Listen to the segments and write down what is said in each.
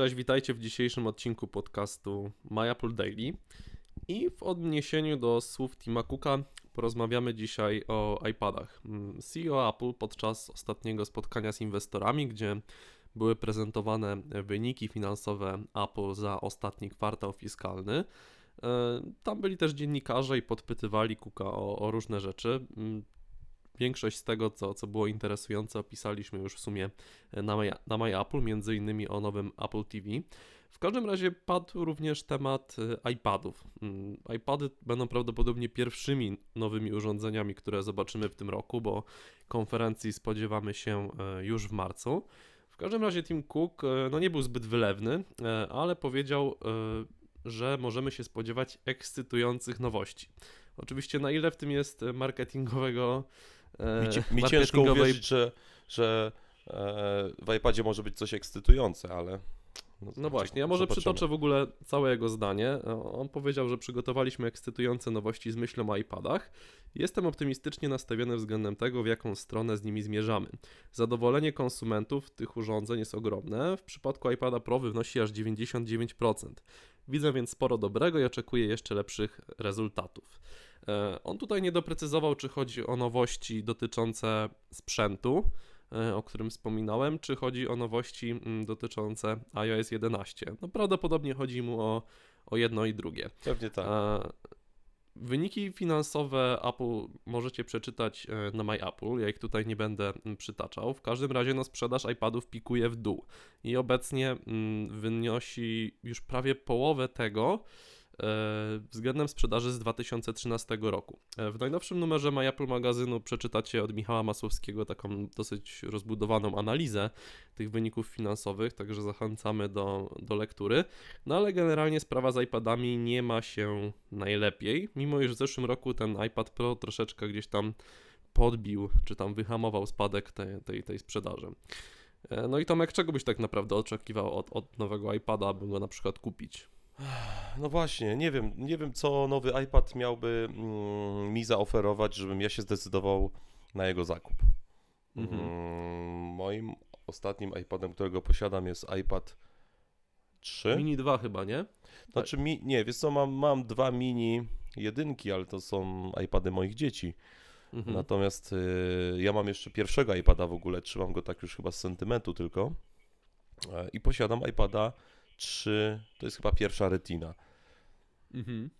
Cześć, witajcie w dzisiejszym odcinku podcastu My Daily. I w odniesieniu do słów Tima Cooka porozmawiamy dzisiaj o iPadach. Mm, CEO Apple podczas ostatniego spotkania z inwestorami, gdzie były prezentowane wyniki finansowe Apple za ostatni kwartał fiskalny. E, tam byli też dziennikarze i podpytywali Cooka o, o różne rzeczy. Większość z tego, co, co było interesujące, opisaliśmy już w sumie na My, na My Apple, między innymi o nowym Apple TV. W każdym razie padł również temat e, iPadów. Mm, iPady będą prawdopodobnie pierwszymi nowymi urządzeniami, które zobaczymy w tym roku, bo konferencji spodziewamy się e, już w marcu. W każdym razie Tim Cook e, no nie był zbyt wylewny, ale powiedział, że możemy się spodziewać ekscytujących nowości. Oczywiście na ile w tym jest marketingowego mi, mi ciężko uwierzyć, że, że w iPadzie może być coś ekscytujące, ale no, no właśnie, ja może zobaczymy. przytoczę w ogóle całe jego zdanie. On powiedział, że przygotowaliśmy ekscytujące nowości z myślą o iPadach. Jestem optymistycznie nastawiony względem tego, w jaką stronę z nimi zmierzamy. Zadowolenie konsumentów tych urządzeń jest ogromne. W przypadku iPada Pro wynosi aż 99%. Widzę więc sporo dobrego i oczekuję jeszcze lepszych rezultatów. E, on tutaj nie doprecyzował, czy chodzi o nowości dotyczące sprzętu, E, o którym wspominałem, czy chodzi o nowości mm, dotyczące iOS 11. No prawdopodobnie chodzi mu o, o jedno i drugie. Pewnie tak. Wyniki finansowe Apple możecie przeczytać e, na My Apple. Ja ich tutaj nie będę mm, przytaczał. W każdym razie no, sprzedaż iPadów pikuje w dół i obecnie mm, wynosi już prawie połowę tego, E, względem sprzedaży z 2013 roku. E, w najnowszym numerze My Apple magazynu przeczytacie od Michała Masłowskiego taką dosyć rozbudowaną analizę tych wyników finansowych, także zachęcamy do, do lektury. No ale generalnie sprawa z iPadami nie ma się najlepiej, mimo iż w zeszłym roku ten iPad Pro troszeczkę gdzieś tam podbił, czy tam wyhamował spadek tej, tej, tej sprzedaży. E, no i Tomek, czego byś tak naprawdę oczekiwał od, od nowego iPada, aby go na przykład kupić? No właśnie, nie wiem, nie wiem co nowy iPad miałby mm, mi zaoferować, żebym ja się zdecydował na jego zakup. Mhm. Mm, moim ostatnim iPadem, którego posiadam jest iPad 3. Mini 2 chyba, nie? Znaczy, mi, nie, wiesz co, mam, mam dwa mini jedynki, ale to są iPady moich dzieci. Mhm. Natomiast y, ja mam jeszcze pierwszego iPada w ogóle, trzymam go tak już chyba z sentymentu tylko. Y, I posiadam iPada 3, to jest chyba pierwsza retina. Mhm.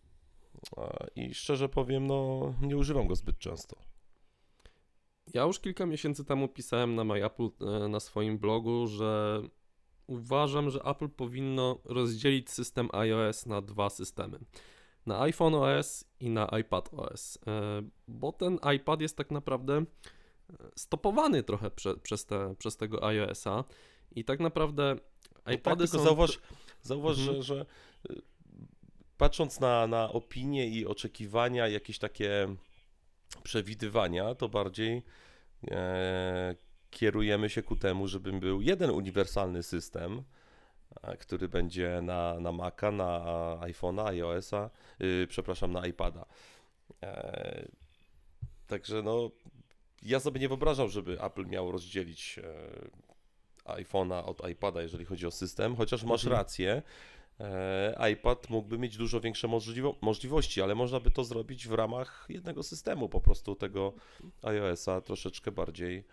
I szczerze powiem, no nie używam go zbyt często. Ja już kilka miesięcy temu pisałem na MyApple e, na swoim blogu, że uważam, że Apple powinno rozdzielić system iOS na dwa systemy. Na iPhone OS i na iPad OS, e, bo ten iPad jest tak naprawdę e, stopowany trochę prze, przez, te, przez tego iOS-a i tak naprawdę iPady tak, są... Zauważ, zauważ mhm. że, że y, patrząc na, na opinie i oczekiwania, jakieś takie przewidywania, to bardziej e, kierujemy się ku temu, żeby był jeden uniwersalny system, który będzie na, na Maca, na iPhone'a, iOS'a, yy, przepraszam, na iPada. E, także no, ja sobie nie wyobrażam, żeby Apple miał rozdzielić e, iPhone'a od iPada, jeżeli chodzi o system, chociaż masz mhm. rację. E, iPad mógłby mieć dużo większe możliwo możliwości, ale można by to zrobić w ramach jednego systemu, po prostu tego iOS-a troszeczkę bardziej.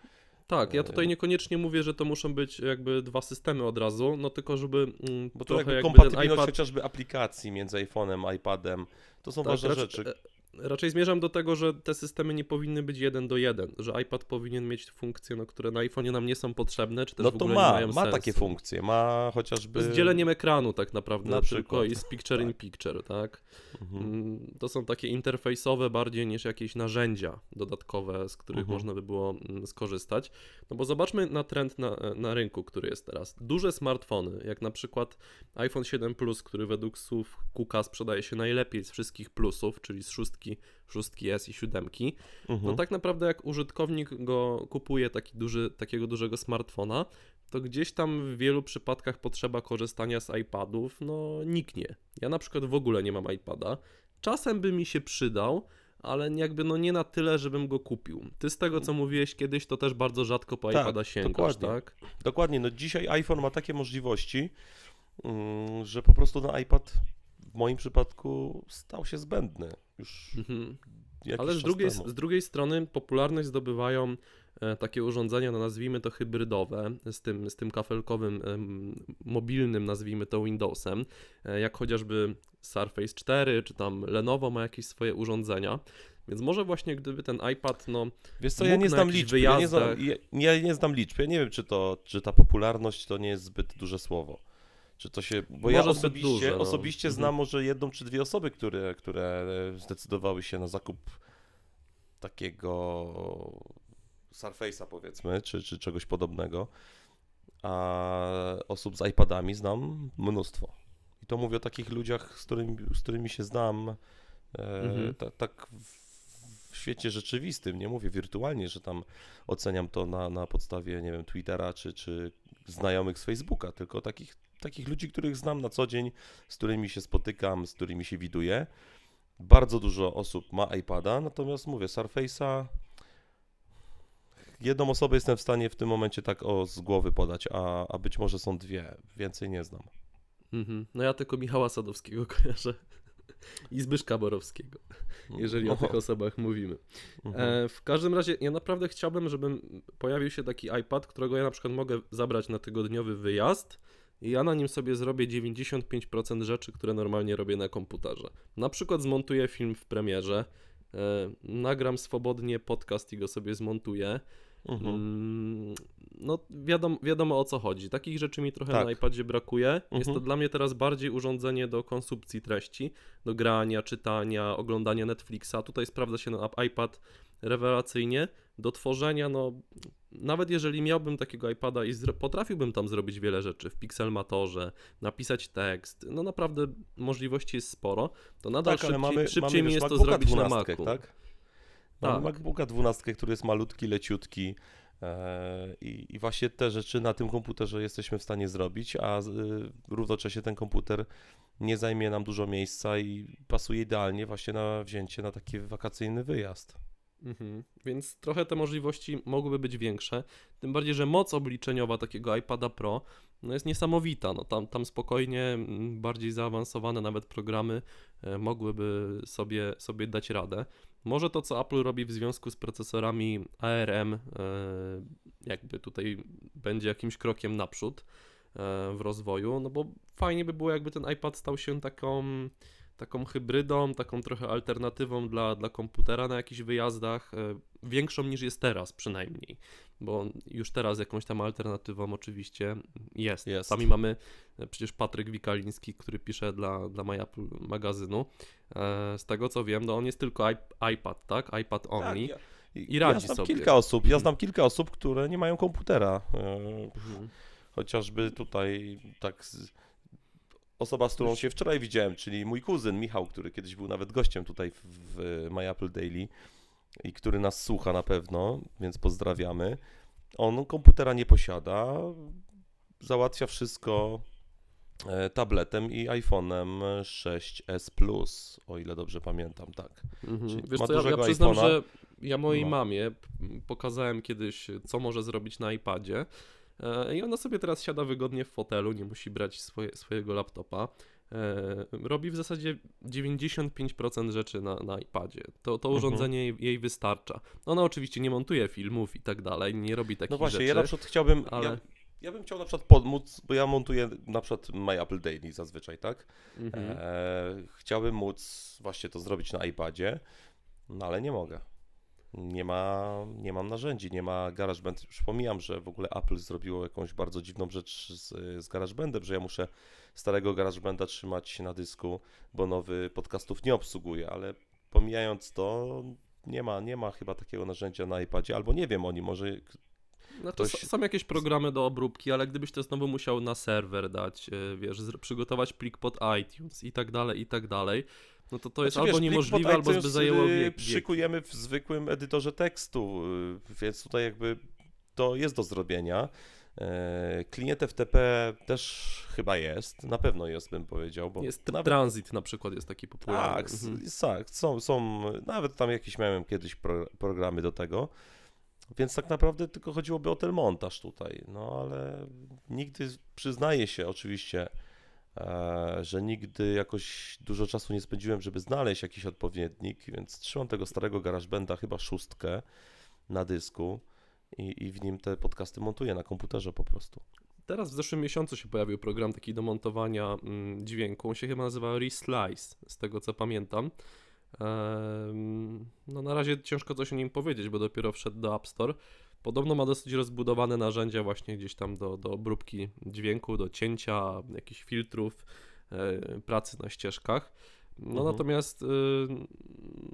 Tak, ja tutaj e, niekoniecznie mówię, że to muszą być jakby dwa systemy od razu, no tylko żeby mm, Bo to trochę jakby kompatybilność iPad... chociażby aplikacji między iPhone'em, iPadem, to są tak, ważne rzeczy. E, raczej zmierzam do tego, że te systemy nie powinny być jeden do jeden, że iPad powinien mieć funkcje, no, które na iPhone'ie nam nie są potrzebne, czy też no w ogóle ma, nie mają ma sensu. takie funkcje, ma chociażby... Z dzieleniem ekranu tak naprawdę, na tylko i z picture tak. in picture, tak? Mhm. Mm, to są takie interfejsowe bardziej niż jakieś narzędzia dodatkowe, z których mhm. można by było mm, skorzystać. No bo zobaczmy na trend na, na rynku, który jest teraz. Duże smartfony, jak na przykład iPhone 7 Plus, który według słów Kuka sprzedaje się najlepiej z wszystkich plusów, czyli z szóstki szóstki S i siódemki, mhm. no tak naprawdę jak użytkownik go kupuje taki duży, takiego dużego smartfona, to gdzieś tam w wielu przypadkach potrzeba korzystania z iPadów, no niknie. Ja na przykład w ogóle nie mam iPada. Czasem by mi się przydał, ale jakby no nie na tyle, żebym go kupił. Ty z tego, co mówiłeś kiedyś, to też bardzo rzadko po tak, iPada sięgasz, dokładnie. tak? Dokładnie, no dzisiaj iPhone ma takie możliwości, mm, że po prostu ten iPad moim przypadku stał się zbędny już mhm. Ale z drugiej, z drugiej strony popularność zdobywają e, takie urządzenia, no nazwijmy to hybrydowe, z tym, z tym kafelkowym, mobilnym, nazwijmy to Windowsem, e, jak chociażby Surface 4, czy tam Lenovo ma jakieś swoje urządzenia. Więc może właśnie gdyby ten iPad, no. Wiesz co, ja nie znam liczb. Ja nie znam, ja, ja nie znam liczb. Ja nie wiem, czy, to, czy ta popularność to nie jest zbyt duże słowo. Czy to się. Bo może ja osobiście, duże, no. osobiście mhm. znam może jedną czy dwie osoby, które, które zdecydowały się na zakup takiego Surface'a powiedzmy, czy, czy czegoś podobnego. A osób z iPadami znam mnóstwo. I to mówię o takich ludziach, z którymi, z którymi się znam. E, mhm. tak w świecie rzeczywistym, nie mówię wirtualnie, że tam oceniam to na, na podstawie, nie wiem, Twittera czy, czy znajomych z Facebooka, tylko takich, takich ludzi, których znam na co dzień, z którymi się spotykam, z którymi się widuję. Bardzo dużo osób ma iPada, natomiast mówię, Surface'a jedną osobę jestem w stanie w tym momencie tak o z głowy podać, a, a być może są dwie, więcej nie znam. Mhm. No ja tylko Michała Sadowskiego kojarzę i Zbyszka Borowskiego, jeżeli o tych osobach mówimy. Mhm. E, w każdym razie ja naprawdę chciałbym, żeby pojawił się taki iPad, którego ja na przykład mogę zabrać na tygodniowy wyjazd i ja na nim sobie zrobię 95% rzeczy, które normalnie robię na komputerze. Na przykład zmontuję film w premierze, e, nagram swobodnie podcast i go sobie zmontuję. Mhm. Mm, no wiadomo, wiadomo o co chodzi. Takich rzeczy mi trochę tak. na iPadzie brakuje. Mhm. Jest to mhm. dla mnie teraz bardziej urządzenie do konsumpcji treści, do grania, czytania, oglądania Netflixa. Tutaj sprawdza się na iPad rewelacyjnie. Do tworzenia, no nawet jeżeli miałbym takiego iPada i potrafiłbym tam zrobić wiele rzeczy w Pixelmatorze, napisać tekst, no naprawdę możliwości jest sporo, to nadal tak, szybciej, mamy, szybciej mamy, mi jest to zrobić na Macu. Tak? Mamy tak. MacBooka 12, który jest malutki, leciutki, E, I, I, właśnie te rzeczy na tym komputerze jesteśmy w stanie zrobić, a y, równocześnie ten komputer nie zajmie nam dużo miejsca i pasuje idealnie właśnie na wzięcie na taki wakacyjny wyjazd. Mhm. Więc trochę te możliwości mogłyby być większe. Tym bardziej, że moc obliczeniowa takiego iPada Pro no jest niesamowita. No tam, tam spokojnie mm, bardziej zaawansowane nawet programy e, mogłyby sobie, sobie dać radę. Może to, co Apple robi w związku z procesorami ARM, e, jakby tutaj będzie jakimś krokiem naprzód e, w rozwoju, no bo fajnie by było, jakby ten iPad stał się taką taką hybrydą, taką trochę alternatywą dla, dla komputera na jakichś wyjazdach, e, większą niż jest teraz przynajmniej, bo już teraz jakąś tam alternatywą oczywiście jest. jest. Sami mamy e, przecież Patryk Wikaliński, który pisze dla, dla My Apple magazynu. E, z tego co wiem, no on jest tylko iPad, tak? iPad tak, only. Tak, ja, I radzi ja znam sobie. kilka osób, ja znam kilka osób, które nie mają komputera. Mhm. Chociażby tutaj tak osoba, z którą się wczoraj widziałem, czyli mój kuzyn Michał, który kiedyś był nawet gościem tutaj w, w My Apple Daily i który nas słucha na pewno, więc pozdrawiamy. On komputera nie posiada, załatwia wszystko e, tabletem i iPhone'em 6s Plus, o ile dobrze pamiętam, tak. Mhm. Wiesz co, ja, ja przyznam, iPhone'a. że ja mojej no. mamie pokazałem kiedyś, co może zrobić na iPadzie I ona sobie teraz siada wygodnie w fotelu, nie musi brać swoje, swojego laptopa. E, robi w zasadzie 95% rzeczy na, na iPadzie. To, to mhm. urządzenie jej, jej, wystarcza. Ona oczywiście nie montuje filmów i tak dalej, nie robi takich rzeczy. No właśnie, rzeczy, ja na przykład chciałbym. Ale... Ja, ja bym chciał na przykład pomóc, bo ja montuję na przykład My Apple Daily zazwyczaj, tak? Mhm. E, chciałbym móc właśnie to zrobić na iPadzie, no ale nie mogę nie ma, nie mam narzędzi, nie ma GarageBand. Już pomijam, że w ogóle Apple zrobiło jakąś bardzo dziwną rzecz z, z GarageBandem, że ja muszę starego GarageBanda trzymać na dysku, bo nowy podcastów nie obsługuje, ale pomijając to, nie ma, nie ma chyba takiego narzędzia na iPadzie, albo nie wiem oni, może no to ktoś... są jakieś programy do obróbki, ale gdybyś to znowu musiał na serwer dać, e, wiesz, przygotować plik pod iTunes i tak dalej, i tak dalej, no to to jest znaczy, albo wiesz, niemożliwe, albo by zajęło y, wiek. Szykujemy w zwykłym edytorze tekstu, y, więc tutaj jakby to jest do zrobienia. E, klient FTP też chyba jest, na pewno jest, bym powiedział. Bo jest nawet... Transit na przykład jest taki popularny. Tak, mhm. tak są, są, nawet tam jakieś miałem kiedyś pro, programy do tego, więc tak naprawdę tylko chodziłoby o ten montaż tutaj, no ale nigdy przyznaję się oczywiście, że nigdy jakoś dużo czasu nie spędziłem, żeby znaleźć jakiś odpowiednik, więc trzymam tego starego GarageBanda, chyba szóstkę na dysku i, i w nim te podcasty montuję na komputerze po prostu. Teraz w zeszłym miesiącu się pojawił program taki do montowania mm, dźwięku. On się chyba nazywa Reslice, z tego co pamiętam. No na razie ciężko coś o nim powiedzieć, bo dopiero wszedł do App Store. Podobno ma dosyć rozbudowane narzędzia właśnie gdzieś tam do, do obróbki dźwięku, do cięcia, jakichś filtrów, e, pracy na ścieżkach. No Mhm. natomiast y,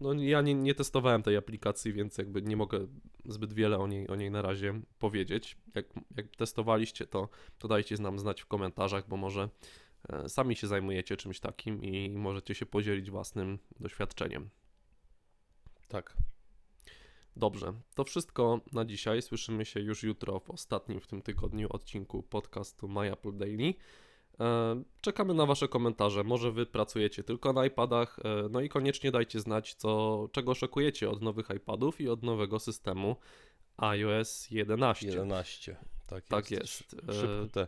no, ja nie, nie testowałem tej aplikacji, więc jakby nie mogę zbyt wiele o niej, o niej na razie powiedzieć. Jak, jak testowaliście, to, to dajcie nam znać w komentarzach, bo może e, sami się zajmujecie czymś takim i możecie się podzielić własnym doświadczeniem. Tak. Dobrze, to wszystko na dzisiaj. Słyszymy się już jutro w ostatnim w tym tygodniu odcinku podcastu My Apple Daily. E, Czekamy na Wasze komentarze. Może Wy pracujecie tylko na iPadach. e, No i koniecznie dajcie znać, co, czego oczekujecie od nowych iPadów i od nowego systemu iOS 11. 11. Tak, Tak jest. jest. Szybko E, te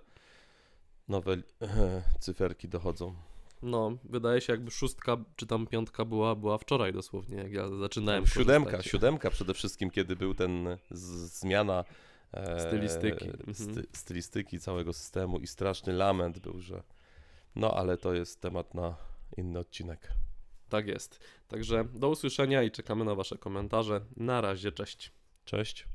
nowe cyferki dochodzą. No, wydaje się, jakby szóstka czy tam piątka była, była wczoraj dosłownie, jak ja zaczynałem. No, siódemka, korzystać. siódemka przede wszystkim, kiedy był ten zmiana e, Stylistyki. Sty, Mhm. stylistyki całego systemu i straszny lament był, że no ale to jest temat na inny odcinek. Tak jest. Także do usłyszenia i czekamy na Wasze komentarze. Na razie, cześć. Cześć.